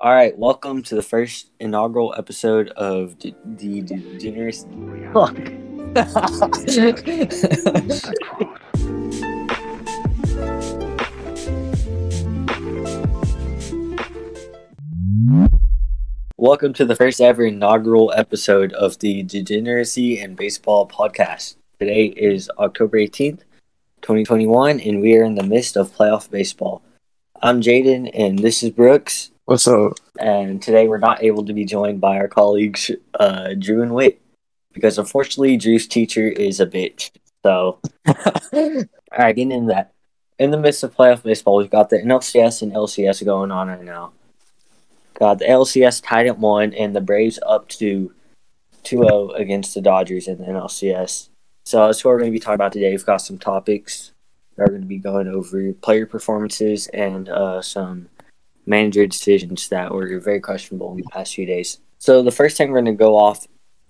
All right, welcome to the first inaugural episode of the the Degeneracy. Fuck. welcome to the first ever inaugural episode of the Degeneracy and Baseball podcast. Today is October 18th, 2021, and we are in the midst of playoff baseball. I'm Jadon, and this is Brooks. What's up? And today we're not able to be joined by our colleagues, uh, Drew and Witt, because unfortunately Drew's teacher is a bitch. So, all right, getting into that. In the midst of playoff baseball, we've got the NLCS and LCS going on right now. Got the LCS tied at one, and the Braves up to 2-0 against the Dodgers in the NLCS. So that's what we're going to be talking about today. We've got some topics. that are going to be going over player performances and uh, some manager decisions that were very questionable in the past few days. So the first thing we're going to go off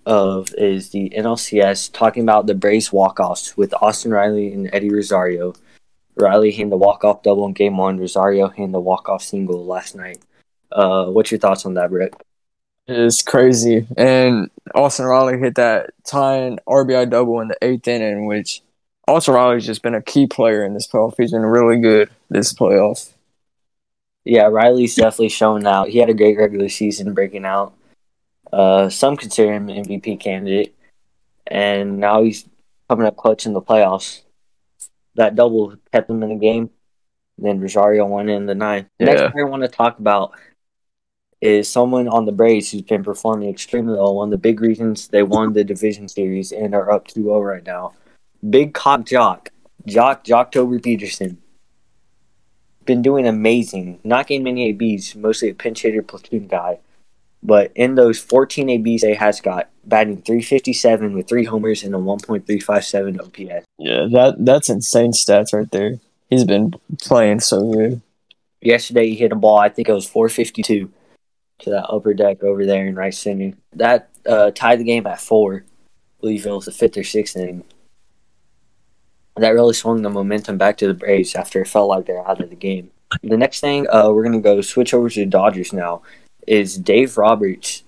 of is the NLCS, talking about the Braves walk-offs with Austin Riley and Eddie Rosario. Riley hitting the walk-off double in Game One. Rosario hitting the walk-off single last night. Uh, what's your thoughts on that, Britt? It's crazy. And Austin Riley hit that tying RBI double in the eighth inning, which Austin Riley's just been a key player in this playoff. He's been really good this playoff. Yeah, Riley's definitely shown out. He had a great regular season breaking out. Uh, some consider him an MVP candidate. And now he's coming up clutch in the playoffs. That double kept him in the game. Then Rosario won in the ninth. Yeah. Next thing I want to talk about is someone on the Braves who's been performing extremely well. One of the big reasons they won the division series and are up 2 0 right now. Big cock jock, Joc Joctober Pederson. Been doing amazing. Not getting many ABs, mostly a pinch hitter platoon guy. But in those 14 ABs they has got, batting 357 with three homers and a 1.357 OPS. Yeah, that that's insane stats right there. He's been playing so good. Yesterday he hit a ball, I think it was 452 to that upper deck over there in right center. That uh, tied the game at four. I believe it was the fifth or sixth inning. That really swung the momentum back to the Braves after it felt like they're out of the game. The next thing uh, we're gonna go switch over to the Dodgers now is Dave Roberts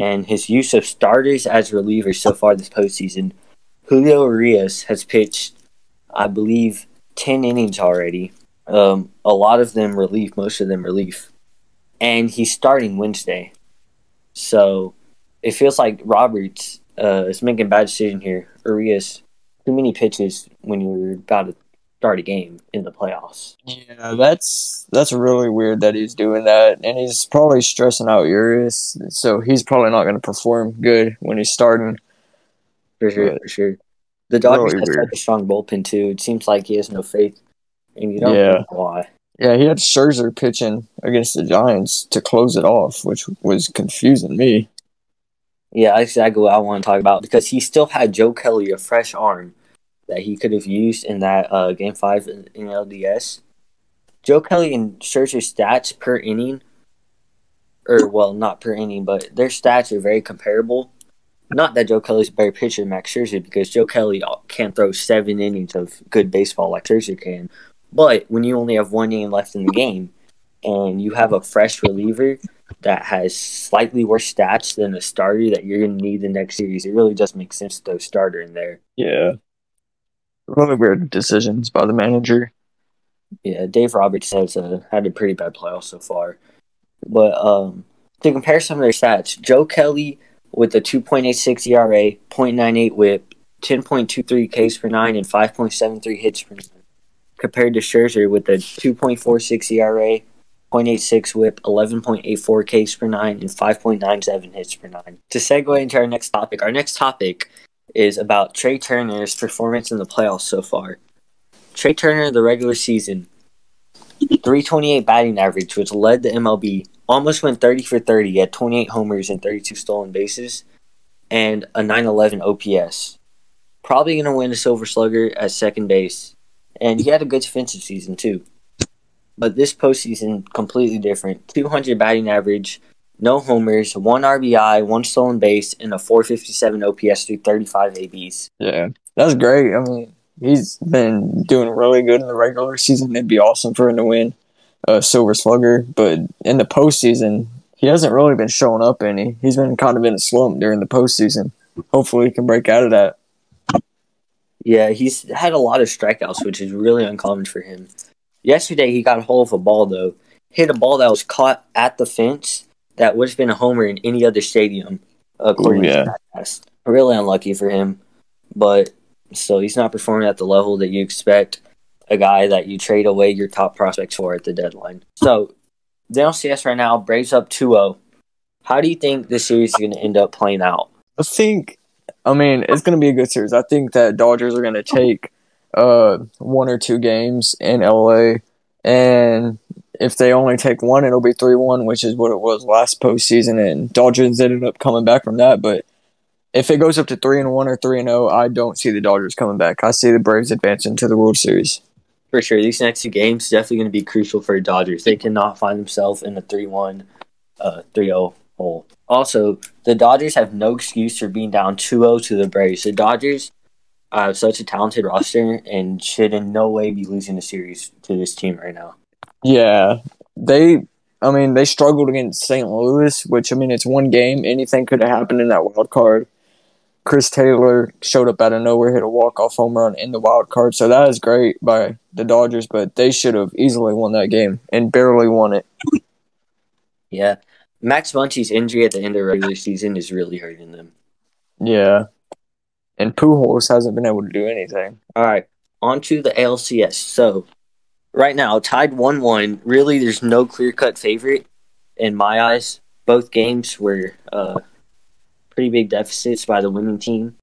and his use of starters as relievers so far this postseason. Julio Urias has pitched, I believe, ten innings already. Um, a lot of them relief, most of them relief and he's starting Wednesday. So it feels like Roberts uh, is making a bad decision here. Urias, too many pitches when you're about to start a game in the playoffs. Yeah, that's that's really weird that he's doing that, and he's probably stressing out Urias, so he's probably not going to perform good when he's starting. For sure, But- for sure. The Dodgers Really have such a strong bullpen too. It seems like he has no faith, and you don't Yeah. know why. Yeah, he had Scherzer pitching against the Giants to close it off, which was confusing me. Yeah, exactly what I want to talk about because he still had Joe Kelly, a fresh arm that he could have used in that uh, game five in, LDS. Joe Kelly and Scherzer's stats per inning, or well, not per inning, but their stats are very comparable. Not that Joe Kelly's a better pitcher than Max Scherzer because Joe Kelly can't throw seven innings of good baseball like Scherzer can. But when you only have one inning left in the game, and you have a fresh reliever that has slightly worse stats than a starter that you're going to need the next series, it really does make sense to throw a starter in there. Yeah. Really weird decisions by the manager. Yeah, Dave Roberts has uh, had a pretty bad playoff so far. But um, to compare some of their stats, Joe Kelly with a 2.86 ERA, 0.98 whip, 10.23 Ks per nine, and 5.73 hits per nine. Compared to Scherzer with a 2.46 ERA, 0.86 whip, 11.84 Ks per nine, and 5.97 hits per nine. To segue into our next topic, our next topic is about Trea Turner's performance in the playoffs so far. Trea Turner, the regular season, 328 batting average, which led the MLB, almost went 30 for 30 at 28 homers and 32 stolen bases, and a 911 OPS. Probably going to win a Silver Slugger at second base, and he had a good defensive season too. But this postseason, completely different. 200 batting average, no homers, one RBI, one stolen base, and a 457 OPS through 35 ABs. Yeah. That's great. I mean, he's been doing really good in the regular season. It'd be awesome for him to win a Silver Slugger, but in the postseason, he hasn't really been showing up any. He's been kind of in a slump during the postseason. Hopefully, he can break out of that. Yeah, he's had a lot of strikeouts, which is really uncommon for him. Yesterday, he got a hold of a ball though, hit a ball that was caught at the fence that would have been a homer in any other stadium, according Ooh, yeah. to that Really unlucky for him, but so he's not performing at the level that you expect a guy that you trade away your top prospects for at the deadline. So, the LCS right now, Braves up 2 0. How do you think this series is going to end up playing out? I think, I mean, it's going to be a good series. I think that Dodgers are going to take uh, one or two games in LA, and if they only take one, it'll be 3 1, which is what it was last postseason, and Dodgers ended up coming back from that. But if it goes up to 3 and 1 or 3 and 0, I don't see the Dodgers coming back. I see the Braves advancing to the World Series. For sure. These next two games definitely going to be crucial for the Dodgers. They cannot find themselves in a 3 1, uh, 3 0 hole. Also, the Dodgers have no excuse for being down 2 0 to the Braves. The Dodgers have such a talented roster and should in no way be losing the series to this team right now. Yeah, they. I mean, they struggled against St. Louis, which I mean, it's one game. Anything could have happened in that wild card. Chris Taylor showed up out of nowhere, hit a walk off home run in the wild card. So that is great by the Dodgers, but they should have easily won that game and barely won it. Yeah, Max Muncy's injury at the end of the regular season is really hurting them. Yeah, and Pujols hasn't been able to do anything. All right, on to the ALCS. So right now, tied 1 1. Really, there's no clear cut favorite in my eyes. Both games were uh, pretty big deficits by the winning team.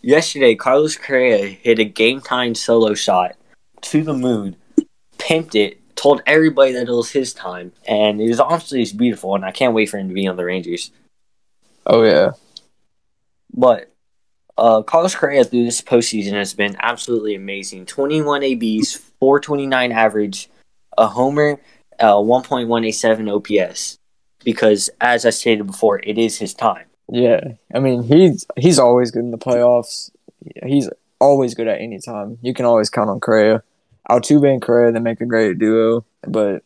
Yesterday, Carlos Correa hit a game time solo shot to the moon, pimped it, told everybody that it was his time, and it was honestly just beautiful, and I can't wait for him to be on the Rangers. Oh, yeah. But uh, Carlos Correa through this postseason has been absolutely amazing. 21 ABs, 429 average, a homer, uh, 1.187 OPS. Because as I stated before, it is his time. Yeah, I mean he's he's always good in the playoffs. He's always good at any time. You can always count on Correa. Altuve and Correa they make a great duo, but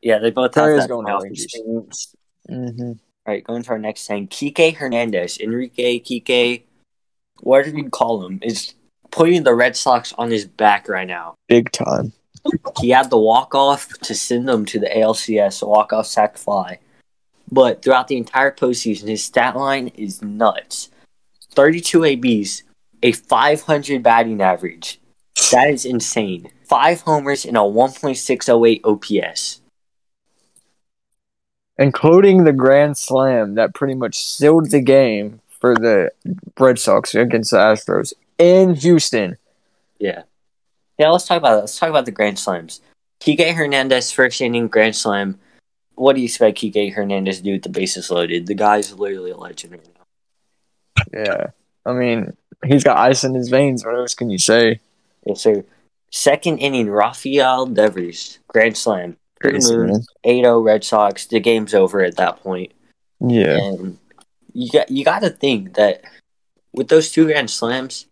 yeah, they both Correa's have that going to mouth Rangers. experience. mm-hmm. All right, going to our next thing. Kike Hernandez, Enrique Kike, whatever you call him, is putting the Red Sox on his back right now. big time. He had the walk off to send them to the ALCS, walk off sac fly. But throughout the entire postseason, his stat line is nuts 32 ABs, a 500 batting average. That is insane. Five homers and a 1.608 OPS. Including the grand slam that pretty much sealed the game for the Red Sox against the Astros in Houston. Yeah. Yeah, let's talk about that. Let's talk about the Grand Slams. Kike Hernandez, first inning Grand Slam. What do you expect Kike Hernandez to do with the bases loaded? The guy's literally a legend right now. Yeah, I mean he's got ice in his veins. What else can you say? Yes, sir. Second inning, Rafael Devers, Grand Slam. Crazy, man. 8-0 Red Sox. The game's over at that point. Yeah, And you got you got to think that with those two Grand Slams,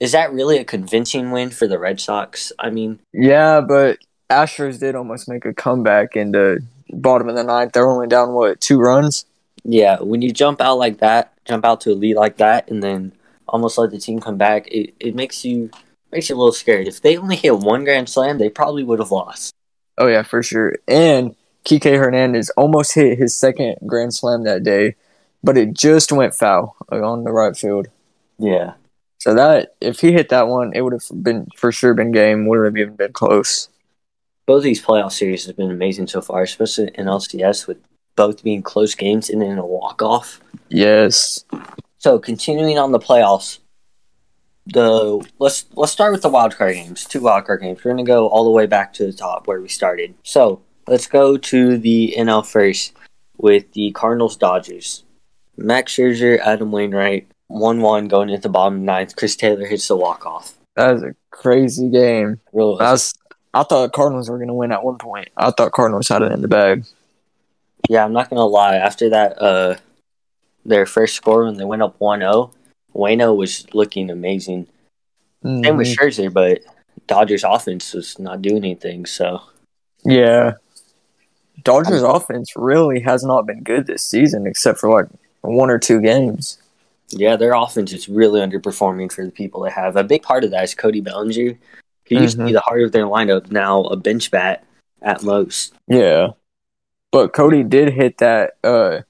is that really a convincing win for the Red Sox? I mean, yeah, but Astros did almost make a comeback in the uh, bottom of the ninth. They're only down what two runs? yeah, when you jump out like that, jump out to a lead like that, and then almost let the team come back, it, it makes you makes you a little scared. If they only hit one Grand Slam, they probably would have lost. Oh yeah, for sure. And Kike Hernandez almost hit his second grand slam that day, but it just went foul on the right field. Yeah. So that if he hit that one, it would have been for sure been game. Would have even been close. Both of these playoff series have been amazing so far, especially in LCS with both being close games and then a walk off. Yes. So continuing on the playoffs, the let's let's start with the wild card games. Two wild card games. We're gonna go all the way back to the top where we started. So let's go to the NL first with the Cardinals Dodgers. Max Scherzer, Adam Wainwright, one one going into the bottom ninth. Chris Taylor hits the walk off. That was a crazy game. Real I was, I thought Cardinals were gonna win at one point. I thought Cardinals had it in the bag. yeah, I'm not gonna lie. After that, uh, their first score when they went up 1-0, Wayno was looking amazing. Same with Mhm. Scherzer, but Dodgers offense was not doing anything. So Yeah. Dodgers offense really has not been good this season, except for like one or two games. Yeah, their offense is really underperforming for the people they have. A big part of that is Cody Bellinger. He used to be Mhm. the heart of their lineup, now a bench bat at most. Yeah, but Cody did hit that uh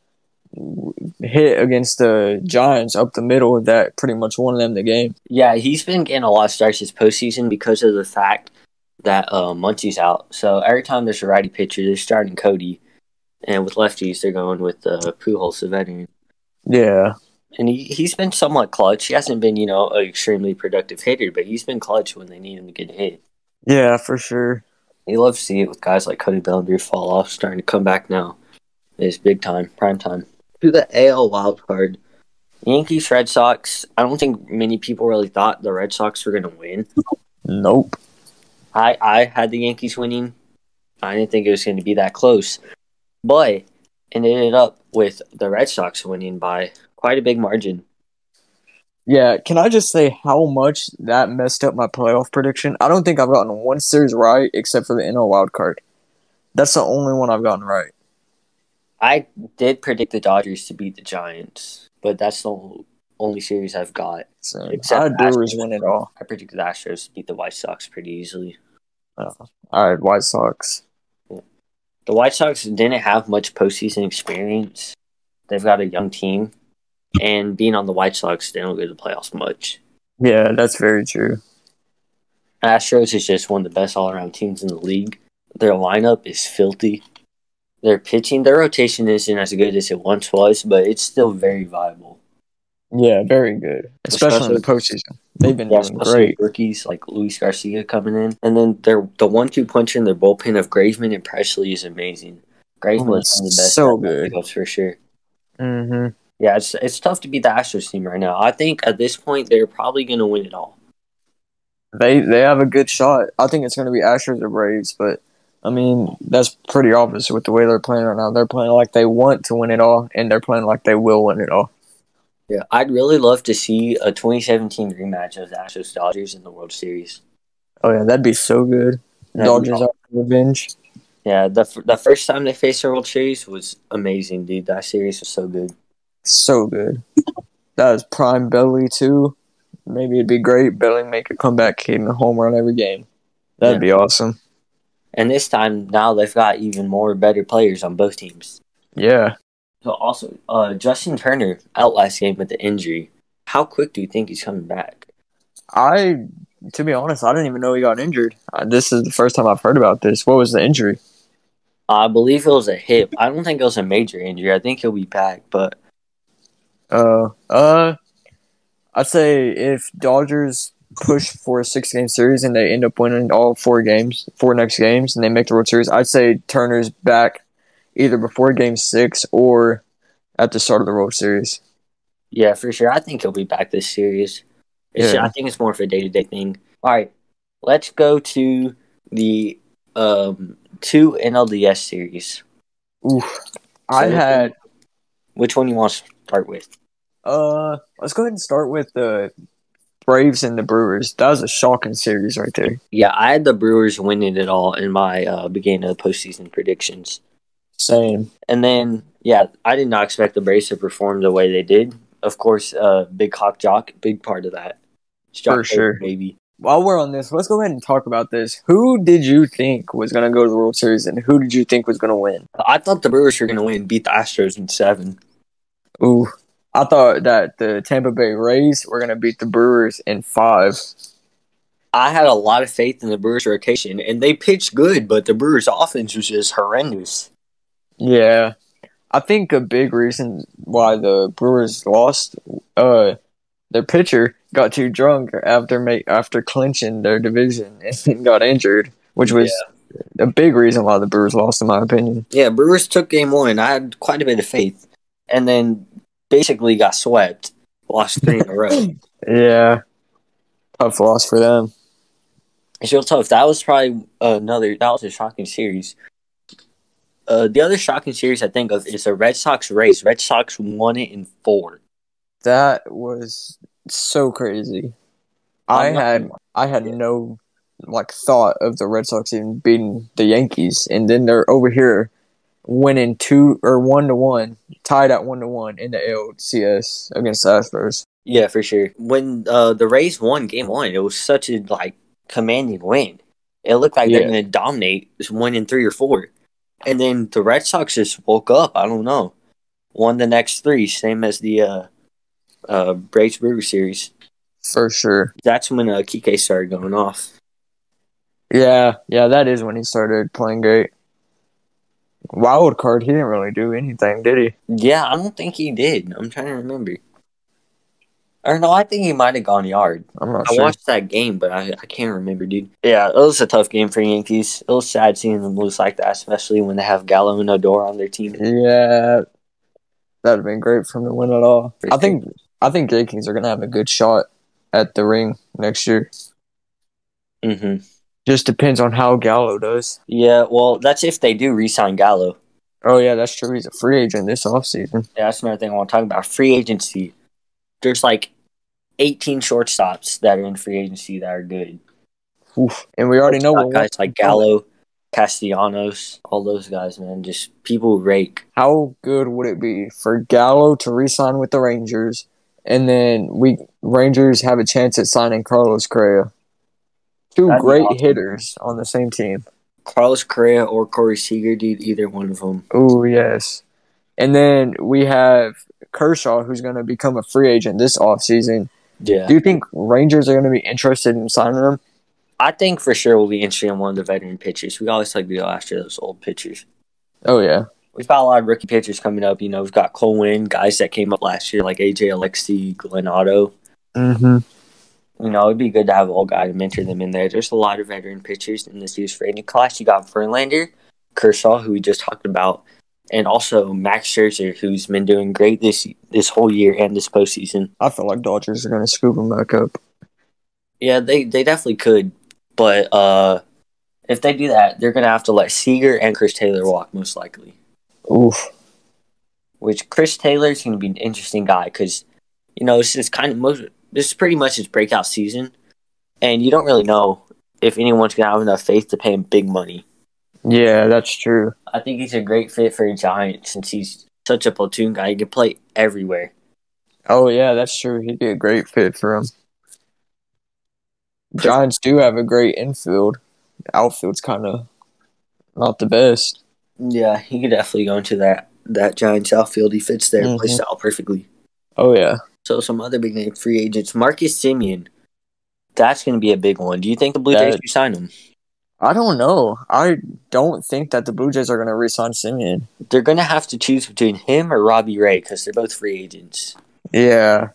hit against the Giants up the middle that pretty much won them the game. Yeah, he's been getting a lot of starts this postseason because of the fact that uh, Muncy's out. So every time there's a righty pitcher, they're starting Cody, and with lefties, they're going with uh, Pujols, the veteran. Yeah, And he, he's been somewhat clutch. He hasn't been, you know, an extremely productive hitter, but he's been clutch when they need him to get hit. yeah, for sure. You love to see it with guys like Cody Bellinger fall off, starting to come back now. It's big time, prime time. To the AL wild card, Yankees, Red Sox. I don't think many people really thought the Red Sox were going to win. Nope. I I had the Yankees winning. I didn't think it was going to be that close, but it ended up with the Red Sox winning by quite a big margin. Yeah, can I just say how much that messed up my playoff prediction? I don't think I've gotten one series right except for the NL wild card. That's the only one I've gotten right. I did predict the Dodgers to beat the Giants, but that's the only series I've got. So Except I Brewers win it all. I predicted the Astros to beat the White Sox pretty easily. Oh. All right, White Sox. The White Sox didn't have much postseason experience. They've got a young team, and being on the White Sox, they don't go to the playoffs much. Yeah, that's very true. Astros is just one of the best all around teams in the league. Their lineup is filthy. Their pitching, their rotation isn't as good as it once was, but it's still very viable. Yeah, very good, especially in the postseason. They've been Yeah, doing great. rookies like Luis Garcia coming in, and then their the one two punch in their bullpen of Graveman and Pressly is amazing. Graveman Oh, of the best so good. pickups for sure. hmm Yeah, it's it's tough to beat the Astros team right now. I think at this point they're probably going to win it all. They they have a good shot. I think it's going to be Astros or Braves, but I mean that's pretty obvious with the way they're playing right now. They're playing like they want to win it all, and they're playing like they will win it all. Yeah, I'd really love to see a 2017 rematch of the Astros Dodgers in the World Series. Oh yeah, that'd be so good. That'd Dodgers awesome. revenge. Yeah, the f- the first time they faced the World Series was amazing, dude. That series was so good. So good. That was prime Belly too. Maybe it'd be great. Belly make a comeback, hitting a home run every game. That'd Yeah. be awesome. And this time now they've got even more better players on both teams. Yeah. So also, uh, Justin Turner out last game with the injury. How quick do you think he's coming back? I, to be honest, I didn't even know he got injured. Uh, this is the first time I've heard about this. What was the injury? I believe it was a hip. I don't think it was a major injury. I think he'll be back, but Uh, uh, I'd say if Dodgers push for a six game series and they end up winning all four games, four next games, and they make the World Series, I'd say Turner's back either before game six or at the start of the World Series. yeah, for sure. I think he'll be back this series. Yeah. I think it's more of a day to day thing. All right, let's go to the um, two NLDS series. Oof. I So- had, Which one you want to start with? uh, let's go ahead and start with the Braves and the Brewers. That was a shocking series right there. Yeah, I had the Brewers winning it all in my uh, beginning of the postseason predictions. Same. And then, yeah, I did not expect the Braves to perform the way they did. Of course, uh, Big Cock Joc, big part of that. Joc For sure. baby. While we're on this, let's go ahead and talk about this. Who did you think was going to go to the World Series, and who did you think was going to win? I thought the Brewers were going to win, beat the Astros in seven. Ooh, I thought that the Tampa Bay Rays were going to beat the Brewers in five. I had a lot of faith in the Brewers' rotation, and they pitched good, but the Brewers' offense was just horrendous. Yeah, I think a big reason why the Brewers lost, uh, their pitcher got too drunk after make after clinching their division and got injured, which was a big reason why the Brewers lost, in my opinion. Yeah, Brewers took game one. I had quite a bit of faith, and then basically got swept. Lost three in a row. Yeah, tough loss for them. It's real tough. That was probably another. That was a shocking series. Uh, the other shocking series I think of is the Red Sox race. Red Sox won it in four. That was so crazy. I not- had I had no like thought of the Red Sox even beating the Yankees, and then they're over here winning two or one to one, tied at one to one in the LCS against the Astros. Yeah, for sure. When uh, the Rays won Game One, it was such a like commanding win. It looked like they're going to dominate, just one in three or four, and then the Red Sox just woke up. I don't know, won the next three, same as the uh, uh, Braves Brewer series. For sure. That's when uh, Kike started going off. Yeah, yeah, that is when he started playing great. Wild card, he didn't really do anything, did he? Yeah, I don't think he did. I'm trying to remember. Or no, I think he might have gone yard. I'm not I sure. watched that game, but I, I can't remember, dude. Yeah, it was a tough game for Yankees. It was sad seeing them lose like that, especially when they have Gallo and Odor on their team. Yeah, that'd have been great for them to win it all. For I think I think Yankees are gonna have a good shot at the ring next year. hmm Just depends on how Gallo does. Yeah, well, that's if they do re-sign Gallo. Oh yeah, that's true. He's a free agent this offseason. Yeah, that's another thing I want to talk about. Free agency. There's like 18 shortstops that are in free agency that are good. Oof. And we already know what guys like Gallo, Castellanos, all those guys, man. Just people rake. how good would it be for Gallo to re-sign with the Rangers, and then we Rangers have a chance at signing Carlos Correa. Two That'd great awesome. hitters on the same team. Carlos Correa or Corey Seager, dude. Either one of them. Oh yes, and then we have Kershaw, who's going to become a free agent this offseason. Yeah. Do you think Rangers are going to be interested in signing him? I think for sure we'll be interested in one of the veteran pitchers. We always like to go after those old pitchers. Oh yeah, We've got a lot of rookie pitchers coming up. You know, we've got Cole Winn, guys that came up last year like AJ Alexy, Glenn Otto. mm-hmm. You know, it'd be good to have an old guy to mentor them in there. There's a lot of veteran pitchers in this year's free class. You got Verlander, Kershaw, who we just talked about, and also Max Scherzer, who's been doing great this this whole year and this postseason. I feel like Dodgers are going to scoop him back up. Yeah, they they definitely could, but uh, if they do that, they're gonna have to let Seager and Chris Taylor walk most likely. Oof. Which Chris Taylor is gonna be an interesting guy because you know this is kind of most this is pretty much his breakout season, and you don't really know if anyone's gonna have enough faith to pay him big money. Yeah, that's true. I think he's a great fit for a Giant since he's such a platoon guy. He can play everywhere. Oh yeah, that's true. He'd be a great fit for him. Giants do have a great infield. Outfield's kind of not the best. Yeah, he could definitely go into that that Giants outfield. He fits their play Mhm. style perfectly. Oh yeah, So some other big name free agents, Marcus Semien. That's going to be a big one. Do you think the Blue Jays That- will sign him? I don't know. I don't think that the Blue Jays are going to re-sign Semien. They're going to have to choose between him or Robbie Ray because they're both free agents. Yeah,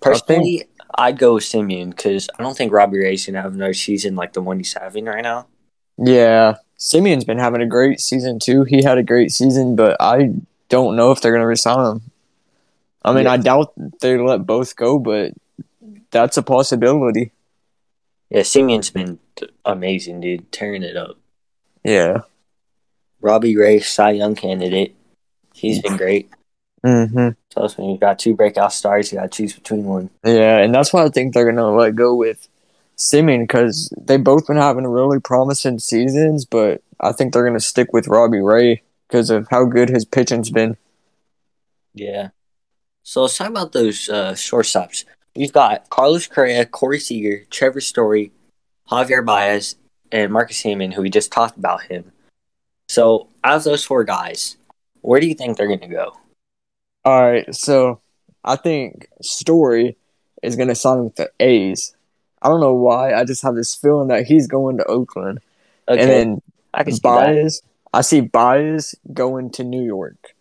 Personally, I'd go with Semien because I don't think Robbie Ray's going to have another season like the one he's having right now. yeah. Semien's been having a great season too. He had a great season, but I don't know if they're going to re-sign him. I mean, Yeah. I doubt they let both go, but that's a possibility. Yeah, Semien's been t- amazing, dude, tearing it up. Yeah. Robbie Ray, Cy Young candidate. He's been great. Mm-hmm. Trust me, you've got two breakout stars. You got to choose between one. Yeah, and that's why I think they're gonna let go with Semien because they both been having really promising seasons, but I think they're gonna stick with Robbie Ray because of how good his pitching's been. Yeah. So let's talk about those uh, shortstops. We've got Carlos Correa, Corey Seager, Trevor Story, Javier Baez, and Marcus Hammond, who we just talked about him. So out of those four guys, where do you think they're going to go? All right, so I think Story is gonna sign with the A's. I don't know why. I just have this feeling that he's going to Oakland, Okay, and then I can see. Baez. I see Baez going to New York.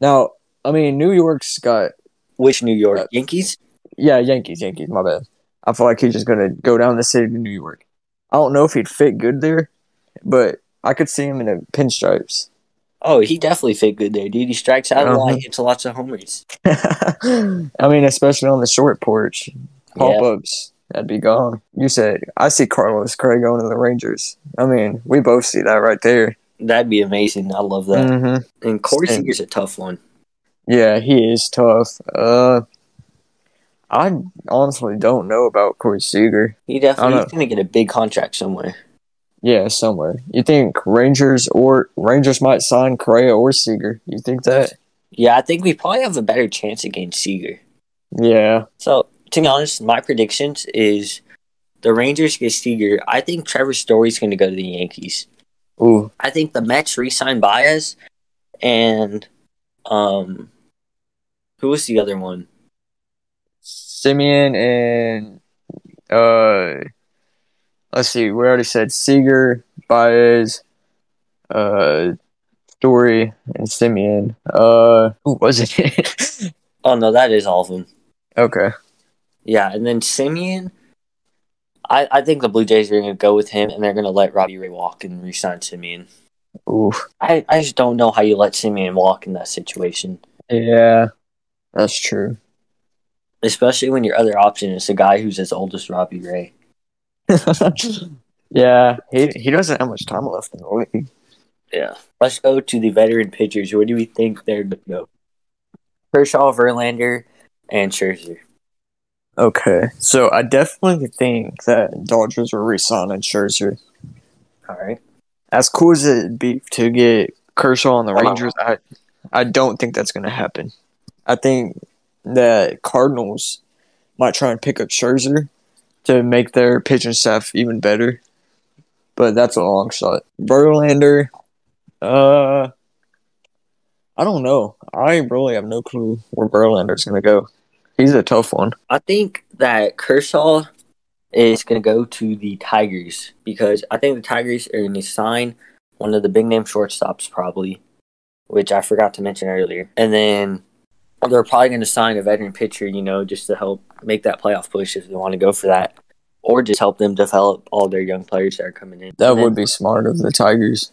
Now, I mean, New York's got Which New York Uh, Yankees? Yeah, Yankees, Yankees, my bad. I feel like he's just gonna go down the city to New York. I don't know if he'd fit good there, but I could see him in the pinstripes. Oh, he definitely fit good there, dude. He strikes out a lot, Uh-huh. hits lots of homers. I mean, especially on the short porch. Pop Yeah. ups, that'd be gone. You said I see Carlos Craig going to the Rangers. I mean, we both see that right there. That'd be amazing. I love that. hmm And Corey Seager's a tough one. Yeah, he is tough. Uh I honestly don't know about Corey Seager. He definitely don't he's going to get a big contract somewhere. Yeah, somewhere. You think Rangers or Rangers might sign Correa or Seager? You think that? Yeah, I think we probably have a better chance against Seager. Yeah. So to be honest, my predictions is the Rangers get Seager. I think Trevor Story's going to go to the Yankees. Ooh. I think the Mets re-sign Baez, and um, who was the other one? Semien and uh, let's see. We already said Seager, Baez, uh, Story, and Semien. Uh, who was it? Oh no, that is all of them. okay. Yeah, and then Semien. I, I think the Blue Jays are going to go with him, and they're going to let Robbie Ray walk and re-sign Semien. Ooh. I, I just don't know how you let Semien walk in that situation, Yeah. That's true. especially when your other option is a guy who's as old as Robbie Ray. yeah. He he doesn't have much time left in the league. Yeah. Let's go to the veteran pitchers. Where do we think they're going to go? Kershaw, Verlander, and Scherzer. Okay. So I definitely think that Dodgers will re-signing Scherzer. All right. As cool as it'd be to get Kershaw on the Rangers, I I don't think that's gonna happen. I think that Cardinals might try and pick up Scherzer to make their pitching staff even better. But that's a long shot. Verlander, uh I don't know. I really have no clue where Verlander's gonna go. He's a tough one. I think that Kershaw is going to go to the Tigers because I think the Tigers are going to sign one of the big name shortstops, probably, which I forgot to mention earlier. And then they're probably going to sign a veteran pitcher, you know, just to help make that playoff push if they want to go for that, or just help them develop all their young players that are coming in. That And would be smart of the Tigers.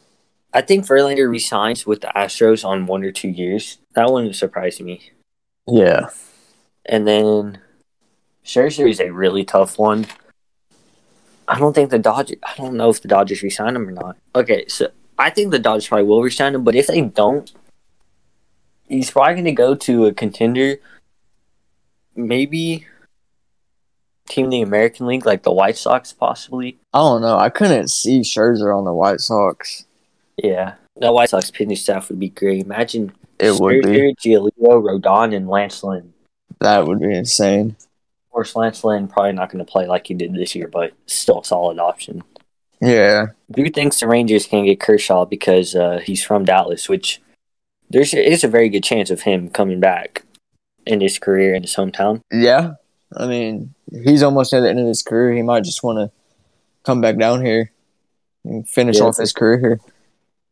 I think Verlander resigns with the Astros on one or two years. That wouldn't surprise me. Yeah. And then Scherzer is a really tough one. I don't think the Dodgers. I don't know if the Dodgers resign him or not. Okay, so I think the Dodgers probably will resign him, but if they don't, he's probably going to go to a contender. Maybe team in the American League, like the White Sox, possibly. I don't know. I couldn't see Scherzer on the White Sox. Yeah, the White Sox pitching staff would be great. Imagine It would be. Scherzer, Giolito, Rodon, and Lance Lynn. That would be insane. Of course, Lance Lynn probably not going to play like he did this year, but still a solid option. Yeah. Who thinks the Rangers can get Kershaw because uh, he's from Dallas, which there's is a very good chance of him coming back in his career in his hometown. Yeah. I mean, he's almost at the end of his career. He might just want to come back down here and finish Yeah. off his career here.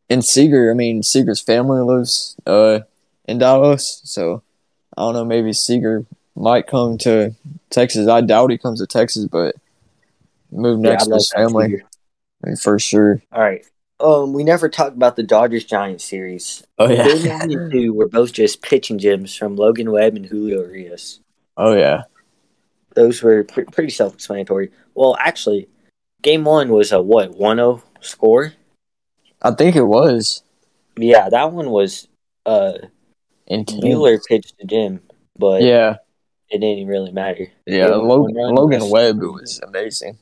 And Seager, I mean, Seager's family lives uh, in Dallas, so I don't know. Maybe Seager might come to Texas. I doubt he comes to Texas, but move next I'd to his family for sure. All right. Um, we never talked about the Dodgers Giants series. Oh yeah. one and two were both just pitching gems from Logan Webb and Julio Urias. oh yeah. Those were pre- pretty self-explanatory. Well, actually, game one was a what 1-0 score. I think it was Yeah, that one was uh intense. Buehler pitched to Jim, but Yeah. it didn't really matter. Yeah, Logan, Logan was- Webb was amazing.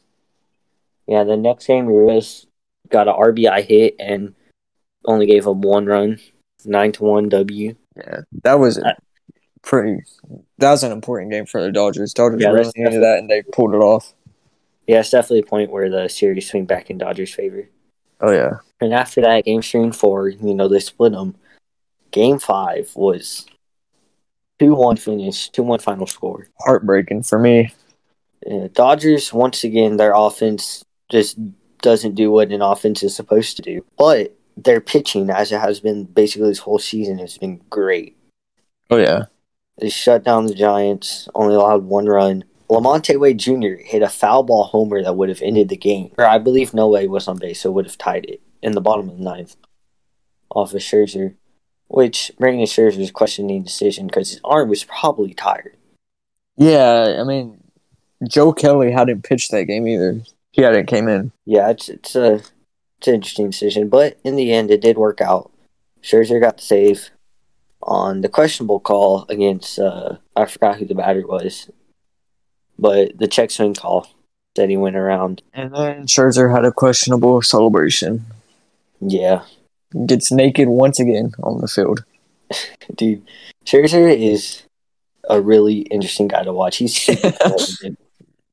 Yeah, the next game Urias got an RBI hit and only gave him one run, nine to one W. Yeah, that was I- pretty. That was an important game for the Dodgers. Dodgers Yeah, really needed that, and they pulled it off. Yeah, it's definitely a point where the series swing back in Dodgers' favor. Oh yeah, And after that, game three and four, you know, they split them. Game five was two one finish, two one final score. heartbreaking for me. Uh, Dodgers once again, their offense just doesn't do what an offense is supposed to do. But their pitching, as it has been basically this whole season, has been great. Oh yeah, They shut down the Giants, only allowed one run. LaMonte Wade Jr. hit a foul ball homer that would have ended the game. Or I believe no way was on base, so would have tied it in the bottom of the ninth off of Scherzer. Which Brandon Scherzer is questioning decision because his arm was probably tired. yeah. I mean, Joe Kelly hadn't pitched that game either. He hadn't came in. Yeah, it's it's a it's an interesting decision, but in the end, it did work out. Scherzer got the save on the questionable call against uh, I forgot who the batter was, but the check swing call. that he went around. And then Scherzer had a questionable celebration. Yeah, Gets naked once again on the field. dude, Scherzer is a really interesting guy to watch. He's.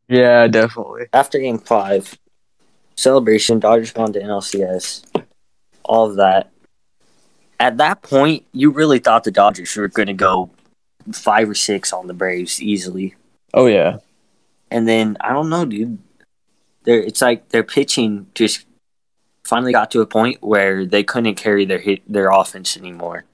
Yeah, definitely. after game five, celebration, Dodgers gone to NLCS, all of that. At that point, you really thought the Dodgers were going to go five or six on the Braves easily. Oh yeah. And then I don't know, dude. They're, it's like their pitching just finally got to a point where they couldn't carry their hit their offense anymore.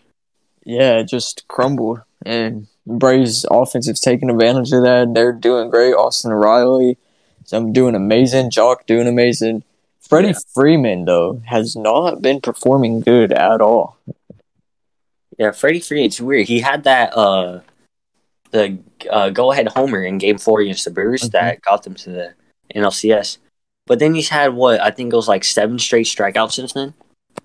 Yeah, it just crumbled. And Braves offense has taken advantage of that. They're doing great. Austin Riley, some doing amazing. Joc doing amazing. Freddie Yeah. Freeman though has not been performing good at all. Yeah, Freddie Freeman, it's weird. He had that uh the uh, go ahead homer in game four against the Brewers Mhm. that got them to the NLCS. But then he's had what I think it was like seven straight strikeouts since then.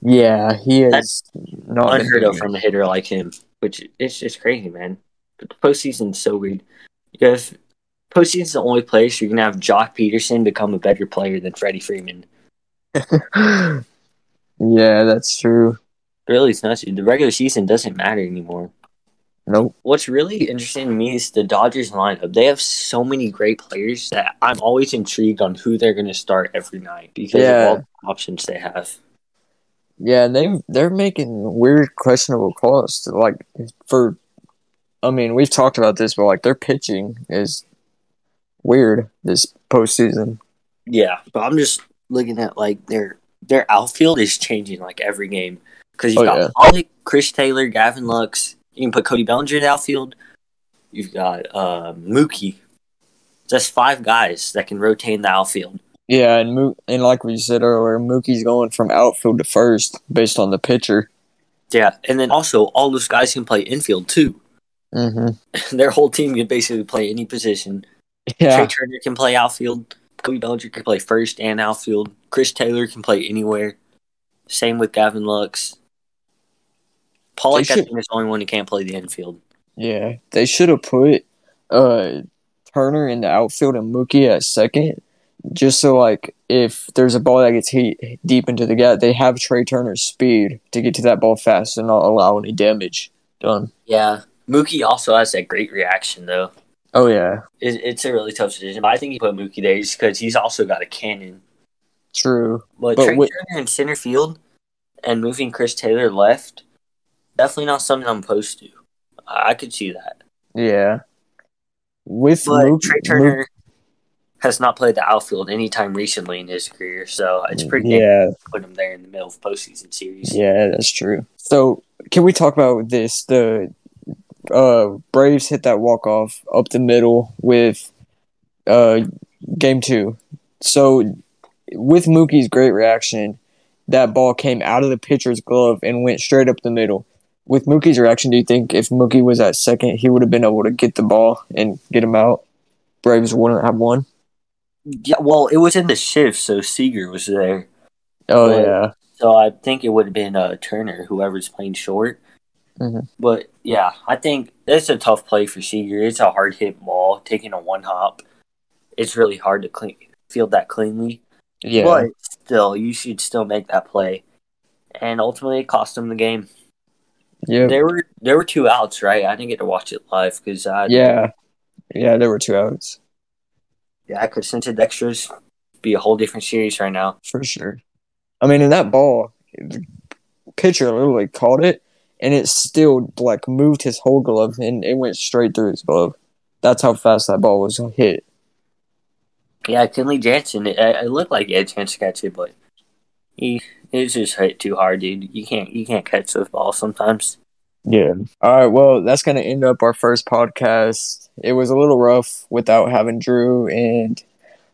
Yeah, he is not been Unheard of from a hitter like him, which it's just crazy, man. But the postseason's so weird. You have postseason's the only place you're gonna have Joc Pederson become a better player than Freddie Freeman. yeah, that's true. Really, it's nuts. dude. The regular season doesn't matter anymore. Nope. What's really interesting to me is the Dodgers lineup. They have so many great players that I'm always intrigued on who they're going to start every night because Yeah. of all the options they have. Yeah, they they're making weird, questionable calls. To, like for, I mean, we've talked about this, but like their pitching is weird this postseason. Yeah, but I'm just looking at like their their outfield is changing like every game because you've Oh, got yeah. Pollock, Chris Taylor, Gavin Lux. You can put Cody Bellinger in the outfield. You've got uh, Mookie. That's five guys that can rotate in the outfield. Yeah, and Mo- and like we said earlier, Mookie's going from outfield to first based on the pitcher. Yeah, and then also all those guys can play infield too. Mm-hmm. Their whole team can basically play any position. Yeah, Trea Turner can play outfield. Cody Bellinger can play first and outfield. Chris Taylor can play anywhere. Same with Gavin Lux. Pollock, They I should- think, is the only one who can't play the infield. yeah. They should have put uh Turner in the outfield and Mookie at second, just so like if there's a ball that gets hit deep into the gap, they have Trea Turner's speed to get to that ball fast and not allow any damage done. Yeah. Mookie also has that great reaction, though. Oh yeah, It, it's a really tough decision. But I think he put Mookie there just because he's also got a cannon. true. But, But Trea Turner in center field and moving Chris Taylor left, definitely not something I'm opposed to. I could see that. Yeah. With But Mook- Trea Turner has not played the outfield anytime recently in his career, so it's mm, pretty yeah, to put him there in the middle of postseason series. Yeah, that's true. So, can we talk about this? The uh, Braves hit that walk off up the middle with uh, game two. So, with Mookie's great reaction, that ball came out of the pitcher's glove and went straight up the middle. With Mookie's reaction, do you think if Mookie was at second, he would have been able to get the ball and get him out? Braves wouldn't have won. Yeah, well, it was in the shift, so Seager was there. Oh Right. yeah, So I think it would have been uh, Turner, whoever's playing short. Mhm. But yeah, I think it's a tough play for Seager. It's a hard hit ball, taking a one hop. It's really hard to clean, field that cleanly. yeah, But still, you should still make that play. And ultimately, it cost him the game. yeah, There were there were two outs, right? I didn't get to watch it live because I yeah, yeah. There were two outs. yeah I could sense it extras be a whole different series right now. for sure. I mean, in that ball, the pitcher literally caught it, and it still like moved his whole glove, and it went straight through his glove. That's how fast that ball was hit. Yeah, Kenley Jansen. It, it looked like he had a chance to catch it, but he it was just hit too hard, dude. You can't you can't catch those balls sometimes. Yeah. All right. Well, that's gonna end up our first podcast. It was a little rough without having Drew and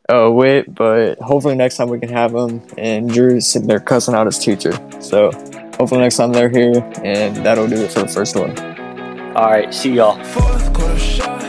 uh, Wit, but hopefully next time we can have him. And Drew's sitting there cussing out his teacher. So hopefully next time they're here, and that'll do it for the first one. All right, see y'all. Fourth quarter shot.